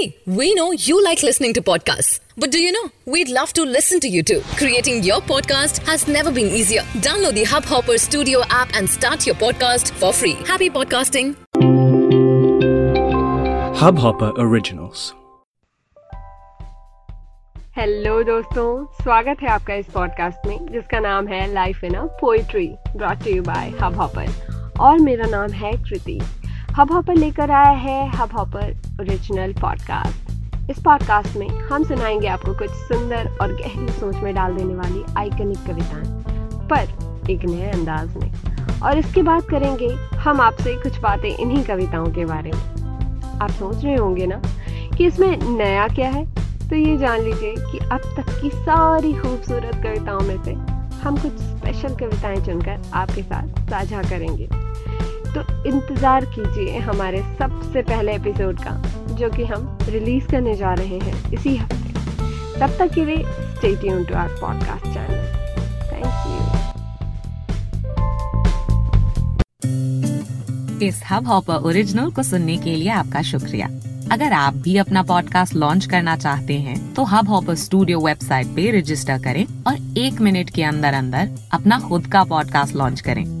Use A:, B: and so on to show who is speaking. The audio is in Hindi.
A: Hey, we know you like listening to podcasts. But do you know? We'd love to listen to you too. Creating your podcast has never been easier. Download the Hubhopper Studio app and start your podcast for free. Happy podcasting.
B: Hubhopper Originals.
C: Hello दोस्तों स्वागत है आपका इस पॉडकास्ट में जिसका नाम है life in a poetry brought to you by Hubhopper और मेरा नाम है कृति हब हॉपर लेकर आया है हब हॉपर ओरिजिनल पॉडकास्ट इस पॉडकास्ट में हम सुनाएँगे आपको कुछ सुंदर और गहरी सोच में डाल देने वाली आइकनिक कविताएँ, पर एक नए अंदाज में। और इसके बाद करेंगे हम आपसे कुछ बातें इन्हीं कविताओं के बारे में। आप सोच रहे होंगे ना कि इसमें नया क्या है? तो ये जान लीजिए कि अब तक की सारी खूबसूरत कविताओं में से हम कुछ स्पेशल कविताएँ चुनकर आपके साथ साझा करेंगे। तो इंतज़ार कीजिए हमारे सबसे पहले एपिसोड का, जो कि हम रिलीज़ करने जा रहे हैं इसी हफ़्ते। तब तक के लिए stay tune to our podcast channel thank
D: you इस हब हॉपर ओरिजिनल को सुनने के लिए आपका शुक्रिया। अगर आप भी अपना पॉडकास्ट लॉन्च करना चाहते हैं तो हब हॉपर स्टूडियो वेबसाइट पे रजिस्टर करें और एक मिनट के अंदर अंदर अपना खुद का पॉडकास्ट लॉन्च करें।